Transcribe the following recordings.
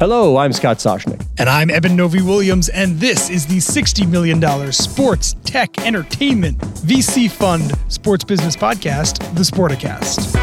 Hello, I'm Scott Soshnick. And I'm Eben Novy Williams, and this is the $60 million Sports Tech Entertainment VC Fund Sports Business Podcast, The Sporticast.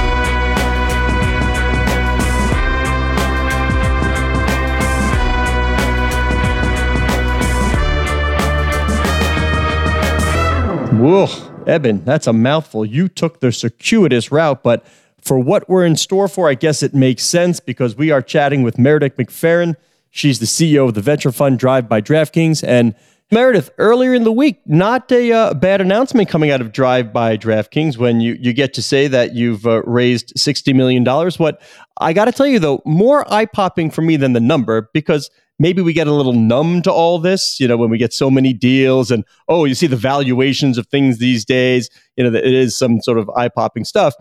Whoa, Eben, that's a mouthful. You took the circuitous route, but for what we're in store for, I guess it makes sense because we are chatting with Meredith McPherson. She's the CEO of the venture fund Drive by DraftKings. And Meredith, earlier in the week, not a uh, bad announcement coming out of Drive by DraftKings when you, you get to say that you've uh, raised $60 million. What I got to tell you, though, more eye popping for me than the number because maybe we get a little numb to all this, you know, when we get so many deals and, oh, you see the valuations of things these days, you know, it is some sort of eye popping stuff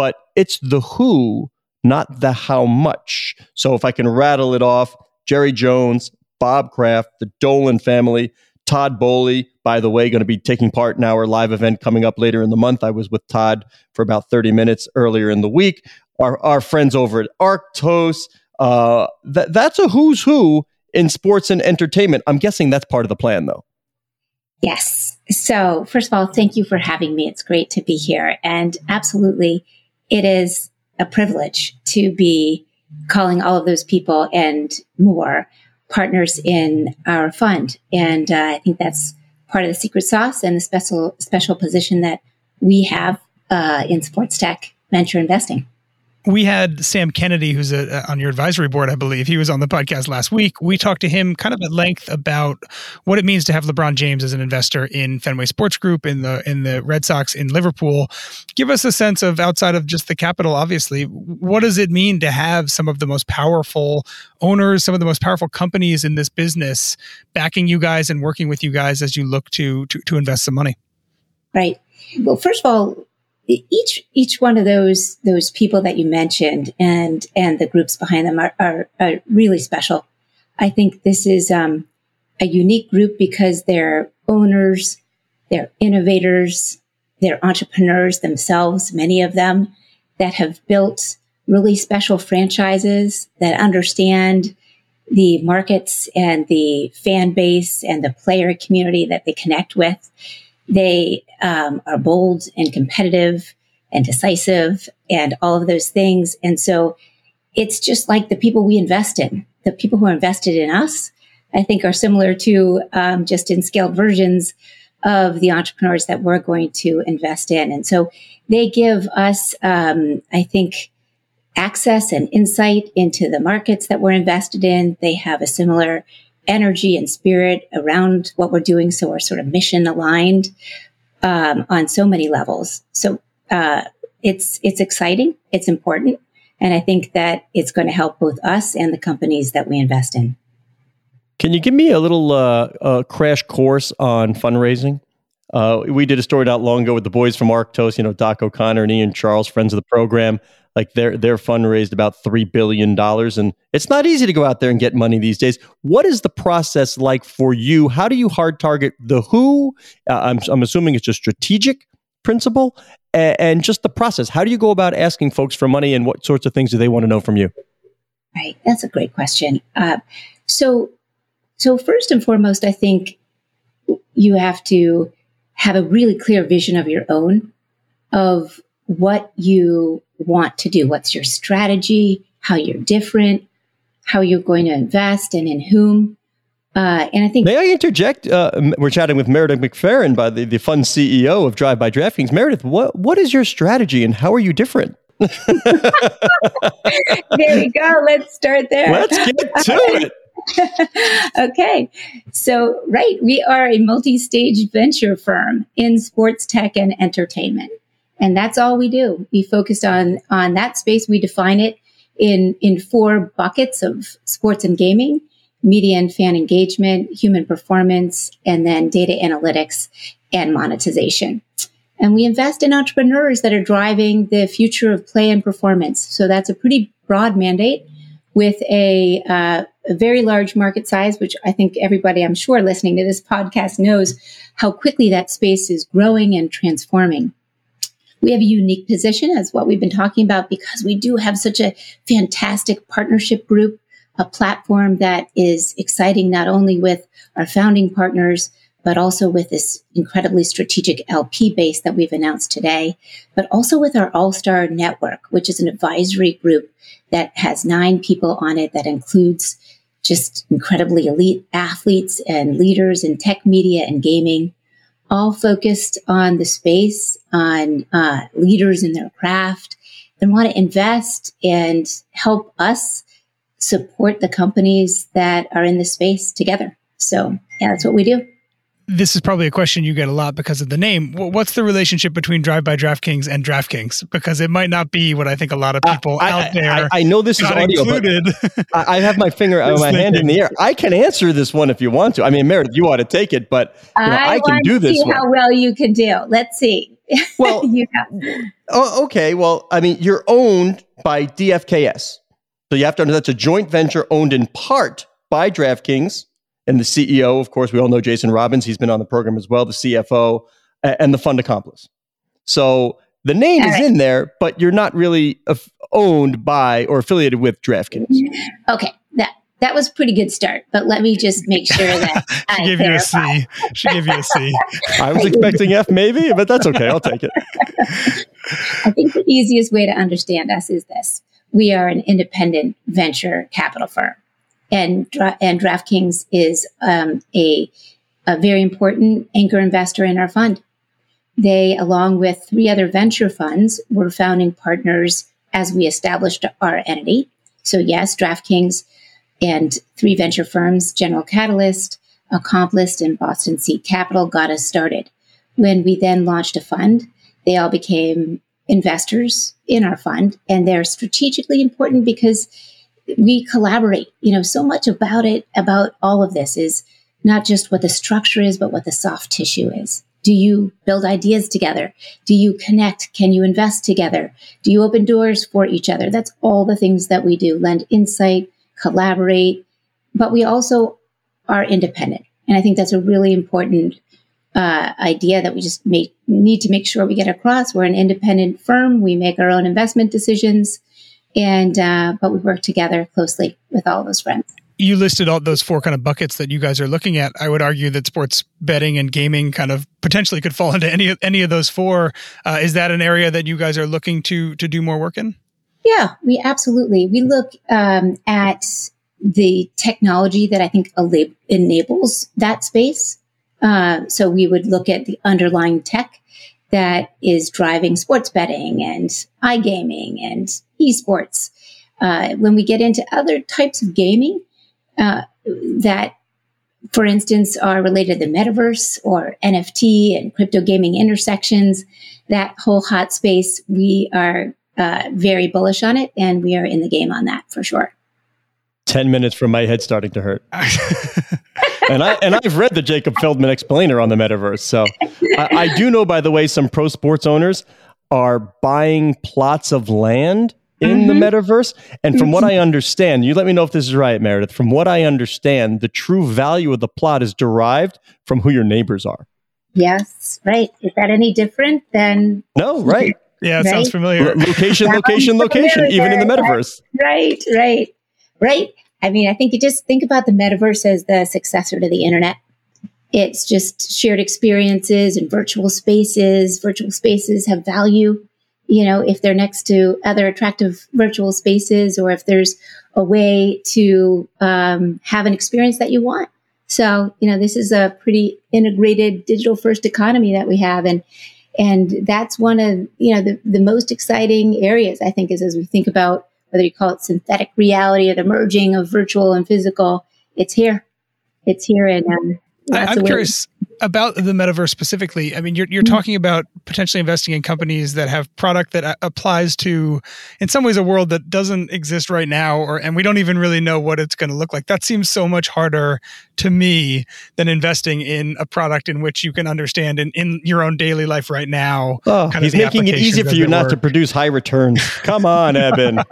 but it's the who, not the how much. So if I can rattle it off, Jerry Jones, Bob Kraft, the Dolan family, Todd Boehly, by the way, going to be taking part in our live event coming up later in the month. I was with Todd for about 30 minutes earlier in the week. Our, our friends over at Arctos, uh, that, that's a who's who in sports and entertainment. I'm guessing that's part of the plan, though. Yes. So, first of all, thank you for having me. It's great to be here. And absolutely, it is a privilege to be calling all of those people and more partners in our fund. And uh, I think that's part of the secret sauce and the special special position that we have uh, in sports tech venture investing we had Sam Kennedy, who's a, on your advisory board, I believe. He was on the podcast last week. We talked to him kind of at length about what it means to have LeBron James as an investor in Fenway Sports Group, in the in the Red Sox, in Liverpool. Give us a sense of outside of just the capital, obviously, what does it mean to have some of the most powerful owners, some of the most powerful companies in this business backing you guys and working with you guys as you look to to, to invest some money? Right. Well, first of all, each each one of those those people that you mentioned and and the groups behind them are are, are really special. I think this is um, a unique group because they're owners, they're innovators, they're entrepreneurs themselves. Many of them that have built really special franchises that understand the markets and the fan base and the player community that they connect with they um, are bold and competitive and decisive and all of those things. And so it's just like the people we invest in, the people who are invested in us, I think are similar to um, just in scaled versions of the entrepreneurs that we're going to invest in. And so they give us, um, I think, access and insight into the markets that we're invested in. They have a similar energy and spirit around what we're doing. So we're sort of mission aligned um, on so many levels. So uh, it's it's exciting. It's important, and I think that it's going to help both us and the companies that we invest in. Can you give me a little uh, crash course on fundraising? Uh, we did a story not long ago with the boys from Arctos, you know, Doc O'Connor and Ian Charles, friends of the program like their their fund raised about three billion dollars, and it's not easy to go out there and get money these days. What is the process like for you? How do you hard target the who? Uh, I'm I'm assuming it's a strategic principle, and, and just the process. How do you go about asking folks for money, and what sorts of things do they want to know from you? Right, that's a great question. Uh, so, so first and foremost, I think you have to have a really clear vision of your own of what you want to do. What's your strategy? How you're different? How you're going to invest and in whom? Uh, and I think. May I interject? Uh, we're chatting with Meredith McPherson, by the, the fund CEO of Drive by DraftKings. Meredith, what, what is your strategy and how are you different? there we go. Let's start there. Let's get to it. okay. So, right, we are a multi stage venture firm in sports tech and entertainment. And that's all we do. We focused on, on that space. We define it in, in four buckets of sports and gaming, media and fan engagement, human performance, and then data analytics and monetization. And we invest in entrepreneurs that are driving the future of play and performance. So that's a pretty broad mandate with a, uh, a, very large market size, which I think everybody, I'm sure, listening to this podcast knows how quickly that space is growing and transforming. We have a unique position as what we've been talking about because we do have such a fantastic partnership group, a platform that is exciting not only with our founding partners, but also with this incredibly strategic LP base that we've announced today, but also with our All Star Network, which is an advisory group that has nine people on it that includes just incredibly elite athletes and leaders in tech media and gaming, all focused on the space, on uh, leaders in their craft, and want to invest and help us support the companies that are in the space together. So, yeah, that's what we do this is probably a question you get a lot because of the name. What's the relationship between Drive by DraftKings and DraftKings? Because it might not be what I think a lot of people uh, out there. I, I, know this is audio, included. but I have my finger, uh, my hand in the air. I can answer this one if you want to. I mean, Meredith, you ought to take it, but you know, I, I, can do this. See one. how well you can do. Let's see. Well, you know. oh, okay. Well, I mean, you're owned by DFKS, so you have to know that's a joint venture owned in part by DraftKings and the CEO, of course, we all know Jason Robins. He's been on the program as well, the CFO, and the fund accomplice. So the name all is right. in there, but you're not really owned by or affiliated with DraftKings. Mm-hmm. Okay, that that was a pretty good start, but let me just make sure that she I gave verify. you a C. She gave you a C. I was expecting F, maybe, but that's okay. I'll take it. I think the easiest way to understand us is this: we are an independent venture capital firm and and DraftKings is um, a a very important anchor investor in our fund. They, along with three other venture funds, were founding partners as we established our entity. So yes, DraftKings and three venture firms, General Catalyst, Accomplice, and Boston Seed Capital, got us started. When we then launched a fund, they all became investors in our fund, and they're strategically important because we collaborate. You know, so much about it, about all of this is not just what the structure is, but what the soft tissue is. Do you build ideas together? Do you connect? Can you invest together? Do you open doors for each other? That's all the things that we do lend insight, collaborate, but we also are independent. And I think that's a really important uh, idea that we just make, need to make sure we get across. We're an independent firm. We make our own investment decisions and uh, but we work together closely with all those friends you listed all those four kind of buckets that you guys are looking at. I would argue that sports betting and gaming kind of potentially could fall into any of any of those four. Uh, is that an area that you guys are looking to to do more work in? Yeah, we absolutely. We look um, at the technology that I think enables that space. Uh, so we would look at the underlying tech that is driving sports betting and iGaming and esports. Uh, when we get into other types of gaming uh, that, for instance, are related to the metaverse or NFT and crypto gaming intersections, that whole hot space, we are uh, very bullish on it and we are in the game on that for sure. 10 minutes from my head starting to hurt. and I and I've read the Jacob Feldman explainer on the metaverse. So I, I, do know, by the way, some pro sports owners are buying plots of land in mm-hmm. the metaverse. And from what I understand, you let me know if this is right, Meredith. From what I understand, the true value of the plot is derived from who your neighbors are. Yes, right. Is that any different than? No, right. Yeah, it right? sounds familiar. L- location, location, location, even in the metaverse. Right, right, right. I mean, I think you just think about the metaverse as the successor to the internet. It's just shared experiences and virtual spaces. Virtual spaces have value, you know, if they're next to other attractive virtual spaces or if there's a way to um, have an experience that you want. So, you know, this is a pretty integrated digital first economy that we have. And, and that's one of, you know, the, the most exciting areas, I think, is as we think about whether you call it synthetic reality or the merging of virtual and physical, it's here. It's here. And um, I'm curious about the metaverse specifically. I mean, you're you're mm-hmm. talking about potentially investing in companies that have product that uh, applies to, in some ways, a world that doesn't exist right now, or and we don't even really know what it's going to look like. That seems so much harder to me than investing in a product in which you can understand in, in your own daily life right now. Oh, he's making it easy for you not work. to produce high returns. Come on, Eben.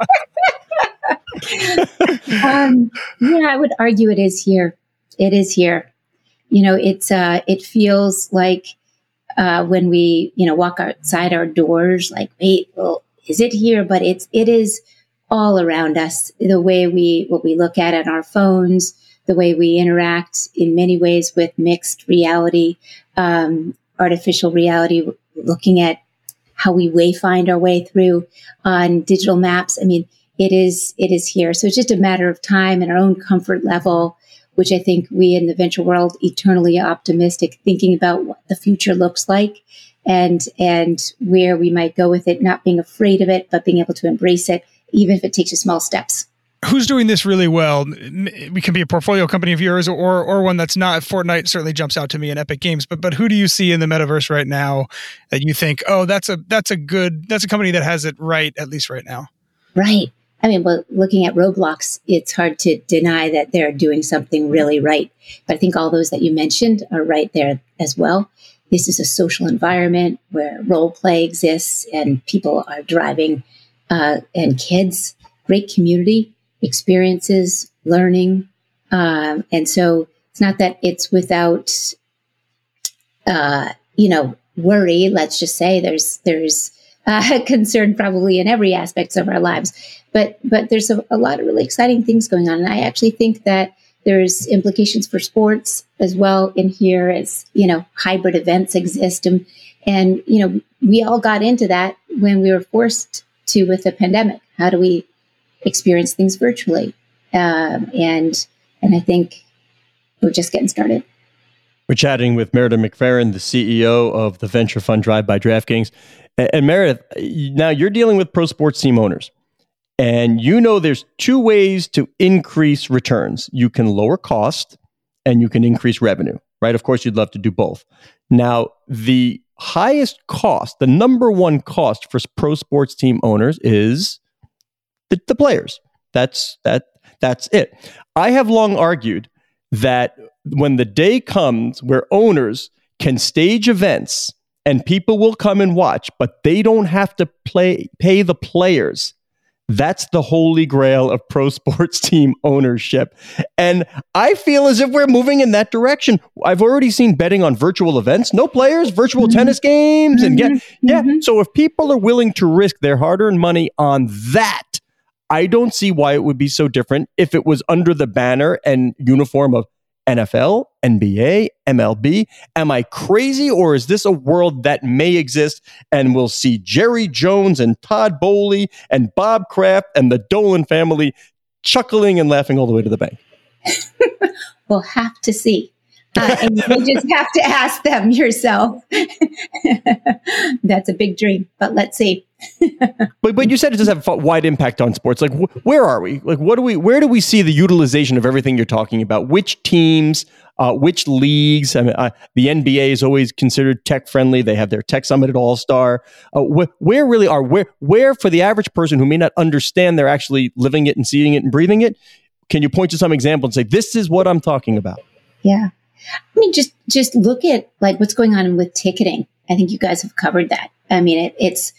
um, yeah, I would argue it is here. It is here you know, it's uh, it feels like uh, when we you know walk outside our doors, like wait, well, is it here? But it's it is all around us. The way we what we look at on our phones, the way we interact in many ways with mixed reality, um, artificial reality, looking at how we wayfind our way through on digital maps. I mean, it is it is here. So it's just a matter of time and our own comfort level which I think we in the venture world eternally optimistic, thinking about what the future looks like and and where we might go with it, not being afraid of it, but being able to embrace it, even if it takes you small steps. Who's doing this really well? We can be a portfolio company of yours, or or one that's not. Fortnite certainly jumps out to me in Epic Games, but but who do you see in the metaverse right now that you think, oh, that's a that's a good that's a company that has it right at least right now? Right. I mean, well, looking at Roblox, it's hard to deny that they're doing something really right. But I think all those that you mentioned are right there as well. This is a social environment where role play exists and people are driving, uh, and kids, great community experiences, learning. Um, and so it's not that it's without, uh, you know, worry. Let's just say there's, there's, uh, concern probably in every aspects of our lives. But but there's a, a lot of really exciting things going on, and I actually think that there's implications for sports as well in here as you know hybrid events exist. And and you know we all got into that when we were forced to with the pandemic. How do we experience things virtually? Um, and and i think we're just getting started. We're chatting with Meredith McPherson, the CEO of the venture fund Drive by DraftKings. And, and Meredith, now you're dealing with pro sports team owners. And you know there's two ways to increase returns. You can lower cost and you can increase revenue, right? Of course, you'd love to do both. Now, the highest cost, the number one cost for pro sports team owners is the, the players. That's that that's it. I have long argued that when the day comes where owners can stage events and people will come and watch, but they don't have to play pay the players that's the holy grail of pro sports team ownership. And I feel as if we're moving in that direction. I've already seen betting on virtual events, no players, virtual mm-hmm. tennis games. And yeah, mm-hmm. yeah. Mm-hmm. So if people are willing to risk their hard earned money on that, I don't see why it would be so different if it was under the banner and uniform of NFL, NBA, MLB? Am I crazy or is this a world that may exist and we'll see Jerry Jones and Todd Boehly and Bob Kraft and the Dolan family chuckling and laughing all the way to the bank? we'll have to see. Uh, and you just have to ask them yourself. That's a big dream, but let's see. but but you said it does have a wide impact on sports. Like wh- where are we? Like what do we? Where do we see the utilization of everything you're talking about? Which teams? Uh, which leagues? I mean, uh, the NBA is always considered tech friendly. They have their tech summit at All Star. Uh, wh- where really are where where for the average person who may not understand they're actually living it and seeing it and breathing it? Can you point to some example and say this is what I'm talking about? Yeah. I mean, just just look at like what's going on with ticketing. I think you guys have covered that. I mean, it, it's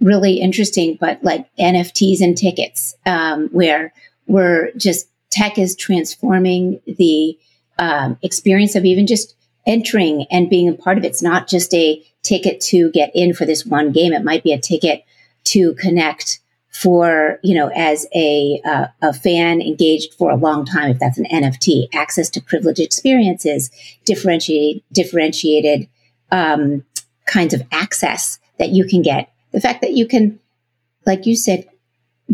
really interesting, but like NFTs and tickets, um, where we're just tech is transforming the um, experience of even just entering and being a part of it. It's not just a ticket to get in for this one game. It might be a ticket to connect for you know as a uh, a fan engaged for a long time if that's an nft access to privileged experiences differentiated differentiated um, kinds of access that you can get the fact that you can like you said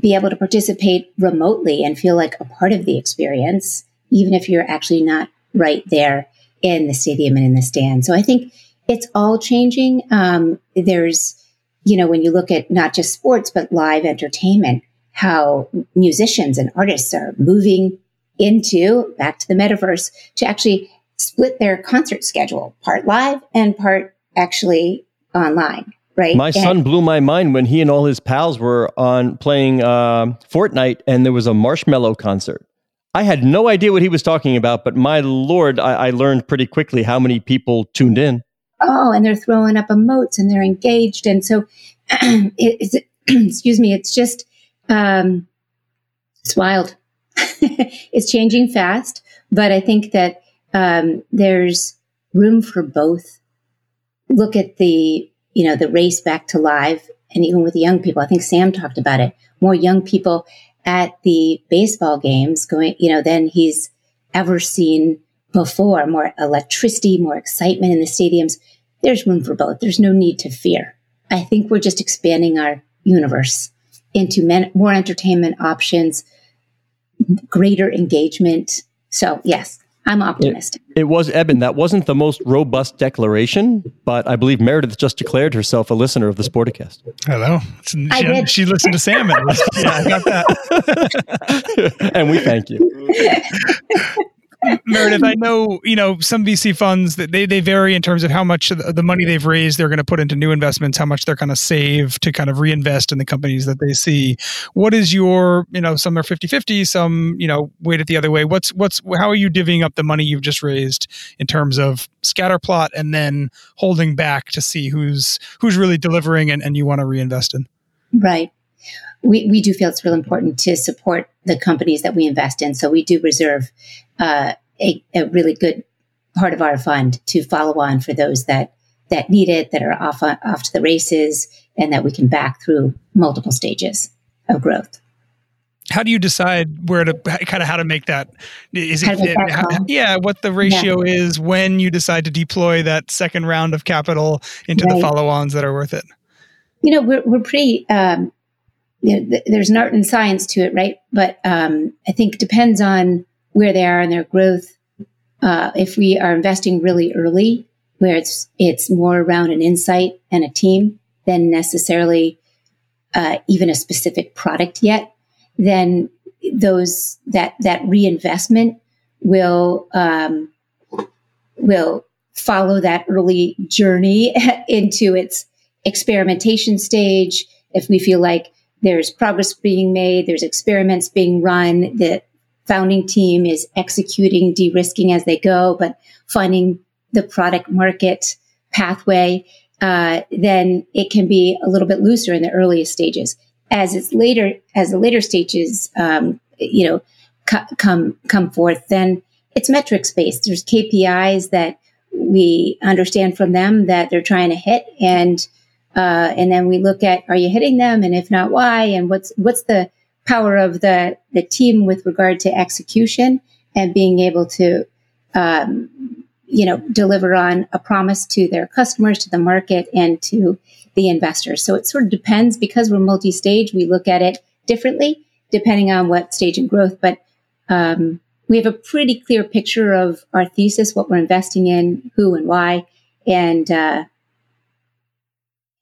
be able to participate remotely and feel like a part of the experience even if you're actually not right there in the stadium and in the stand. So I think it's all changing. Um, there's, you know, when you look at not just sports, but live entertainment, how musicians and artists are moving into back to the metaverse to actually split their concert schedule, part live and part actually online. Right. My son blew my mind when he and all his pals were on playing uh, Fortnite, and there was a Marshmello concert. I had no idea what he was talking about, but my lord, I, I learned pretty quickly how many people tuned in. Oh, and they're throwing up emotes and they're engaged, and so it, excuse me, it's just um, it's wild. it's changing fast, but I think that um, there's room for both. Look at the you know the race back to live, and even with the young people. I think Sam talked about it. More young people at the baseball games going, you know, than he's ever seen before. More electricity, more excitement in the stadiums. There's room for both. There's no need to fear. I think we're just expanding our universe into men, more entertainment options, greater engagement. So, yes, I'm optimistic. It, it, was Eben. That wasn't the most robust declaration, but I believe Meredith just declared herself a listener of the Sporticast. Hello. She, I did. she listened to Sam. yeah, I got that. and we thank you. Meredith, I know you know some VC funds that they, they vary in terms of how much the, the money they've raised they're going to put into new investments, how much they're going to save to kind of reinvest in the companies that they see. What is your you know some are 50-50, some you know weight it the other way. What's what's how are you divvying up the money you've just raised in terms of scatter plot and then holding back to see who's who's really delivering and, and you want to reinvest in? Right we, we do feel it's really important to support the companies that we invest in. So we do reserve uh, a, a, really good part of our fund to follow on for those that that need it, that are off off to the races, and that we can back through multiple stages of growth. How do you decide where to kind of how to make that? Is it, it how, yeah, what the ratio yeah. is when you decide to deploy that second round of capital into right. the follow-ons that are worth it? You know, we're we're pretty um, you know, th- there's an art and science to it, right? But um, I think depends on where they are in their growth. Uh, if we are investing really early, where it's it's more around an insight and a team than necessarily uh, even a specific product yet, then those that that reinvestment will um, will follow that early journey into its experimentation stage. If we feel like there's progress being made, there's experiments being run, the founding team is executing, de risking as they go, but finding the product market pathway, uh, then it can be a little bit looser in the earliest stages. As it's later, as the later stages, um, you know, come come forth, then it's metrics based. There's KPIs that we understand from them that they're trying to hit, and uh, and then we look at are you hitting them, and if not, why, and what's what's the power of the the team with regard to execution and being able to um, you know deliver on a promise to their customers, to the market, and to the investors. So it sort of depends because we're multi-stage. We look at it differently depending on what stage in growth, but um, we have a pretty clear picture of our thesis, what we're investing in, who and why, and uh,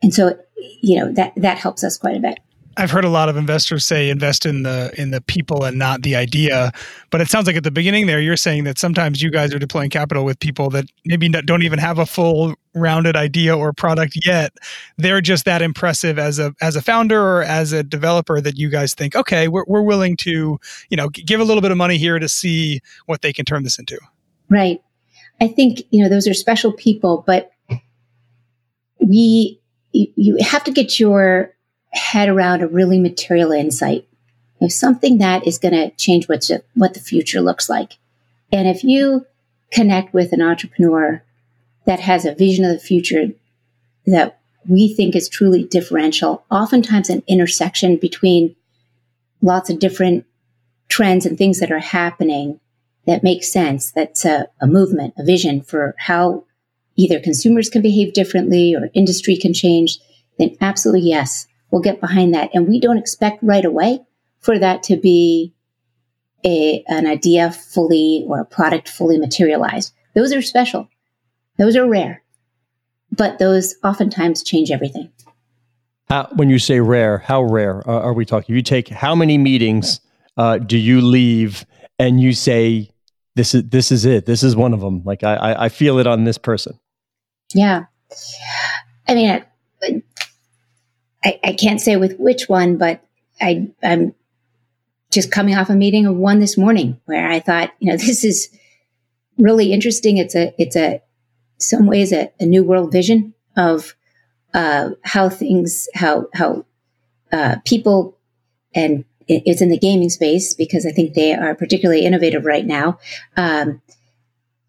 and so, you know, that, that helps us quite a bit. I've heard a lot of investors say invest in the in the people and not the idea. But it sounds like at the beginning there, you're saying that sometimes you guys are deploying capital with people that maybe don't even have a full rounded idea or product yet. They're just that impressive as a as a founder or as a developer that you guys think, okay, we're we're willing to you know give a little bit of money here to see what they can turn this into. Right. I think you know those are special people, but we you, you have to get your head around a really material insight. If something that is going to change what what the future looks like, and if you connect with an entrepreneur that has a vision of the future that we think is truly differential, oftentimes an intersection between lots of different trends and things that are happening that make sense. That's a, a movement, a vision for how either consumers can behave differently or industry can change, then absolutely yes, we'll get behind that. And we don't expect right away for that to be a, an idea fully or a product fully materialized. Those are special. Those are rare, but those oftentimes change everything. Uh, when you say rare, how rare are, are we talking? You take how many meetings uh, do you leave and you say, this is, this is it. This is one of them. Like I, I feel it on this person. Yeah. I mean, I, I can't say with which one, but I, I'm just coming off a meeting of one this morning where I thought, you know, this is really interesting. It's a, it's a, some ways a, a new world vision of uh, how things, how how uh, people, and it's in the gaming space because I think they are particularly innovative right now. Um,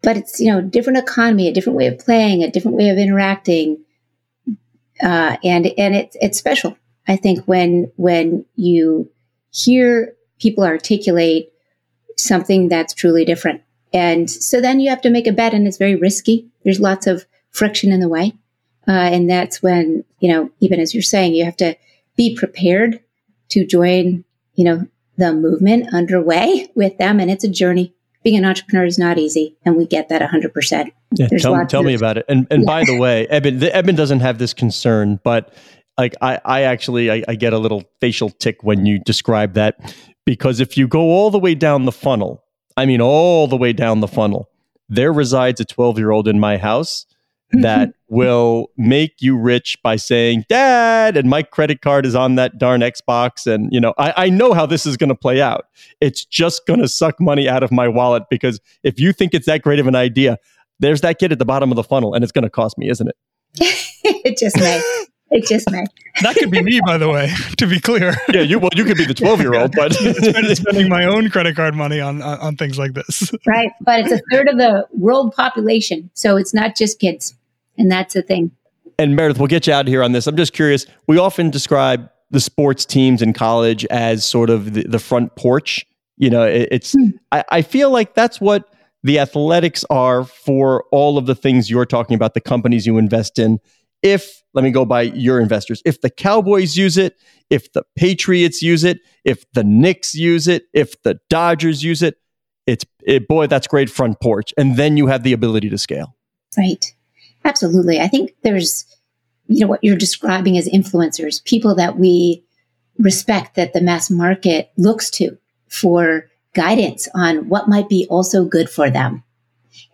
but it's you know different economy, a different way of playing, a different way of interacting, uh, and and it's it's special. I think when when you hear people articulate something that's truly different. And so then you have to make a bet and it's very risky. There's lots of friction in the way. Uh, and that's when, you know, even as you're saying, you have to be prepared to join, you know, the movement underway with them. And it's a journey. Being an entrepreneur is not easy. And we get that 100%. Yeah, tell, tell me about it. And, and yeah. by the way, Eben, the, Eben doesn't have this concern, but like I, I actually, I, I get a little facial tick when you describe that because if you go all the way down the funnel, I mean, all the way down the funnel, there resides a 12 year old in my house that will make you rich by saying, Dad, and my credit card is on that darn Xbox. And, you know, I, I know how this is going to play out. It's just going to suck money out of my wallet because if you think it's that great of an idea, there's that kid at the bottom of the funnel and it's going to cost me, isn't it? it just may. It just may. that could be me, by the way. To be clear. Yeah, you well, you could be the twelve-year-old, but spending my own credit card money on, on on things like this. Right, but it's a third of the world population, so it's not just kids. And that's the thing. And Meredith, we'll get you out of here on this. I'm just curious. We often describe the sports teams in college as sort of the, the front porch. You know, it, it's, hmm. I, I feel like that's what the athletics are for all of the things you're talking about, the companies you invest in. If, let me go by your investors, if the Cowboys use it, if the Patriots use it, if the Knicks use it, if the Dodgers use it, it's, it, boy, that's great front porch. And then you have the ability to scale. Right. Absolutely. I think there's, you know, what you're describing as influencers, people that we respect that the mass market looks to for guidance on what might be also good for them.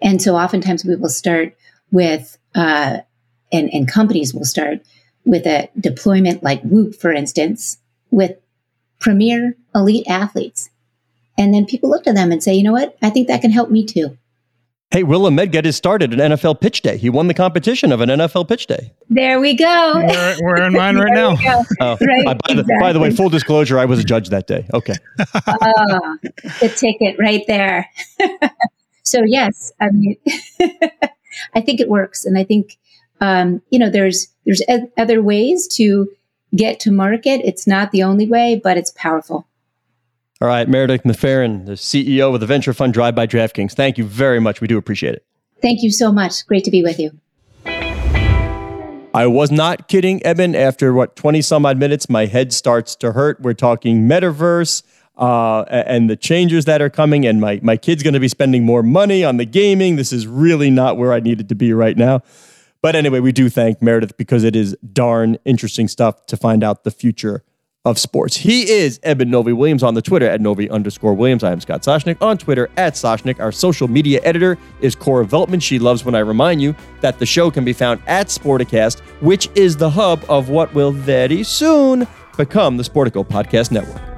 And so oftentimes we will start with, uh, and, and companies will start with a deployment like Whoop, for instance, with premier elite athletes. And then people look to them and say, you know what? I think that can help me too. Hey, Will Ahmed got his start at an NFL pitch day. He won the competition of an NFL pitch day. There we go. We're, we're in mine right now. Oh, right, by, exactly. the, by, the, way, full disclosure, I was a judge that day. Okay. oh, the ticket right there. so yes, I mean, I think it works, and I think um, you know there's there's other ways to get to market. It's not the only way, but it's powerful. All right, Meredith McPherson, the CEO of the venture fund Drive by DraftKings. Thank you very much. We do appreciate it. Thank you so much. Great to be with you. I was not kidding, Eben. After what, 20 some odd minutes, my head starts to hurt. We're talking metaverse uh, and the changes that are coming, and my, my kid's going to be spending more money on the gaming. This is really not where I needed to be right now. But anyway, we do thank Meredith because it is darn interesting stuff to find out the future of sports. He is Eben Novy Williams on the Twitter at Novy underscore Williams. I am Scott Soshnick on Twitter at Soshnick. Our social media editor is Cora Veltman. She loves when I remind you that the show can be found at Sporticast, which is the hub of what will very soon become the Sportico Podcast Network.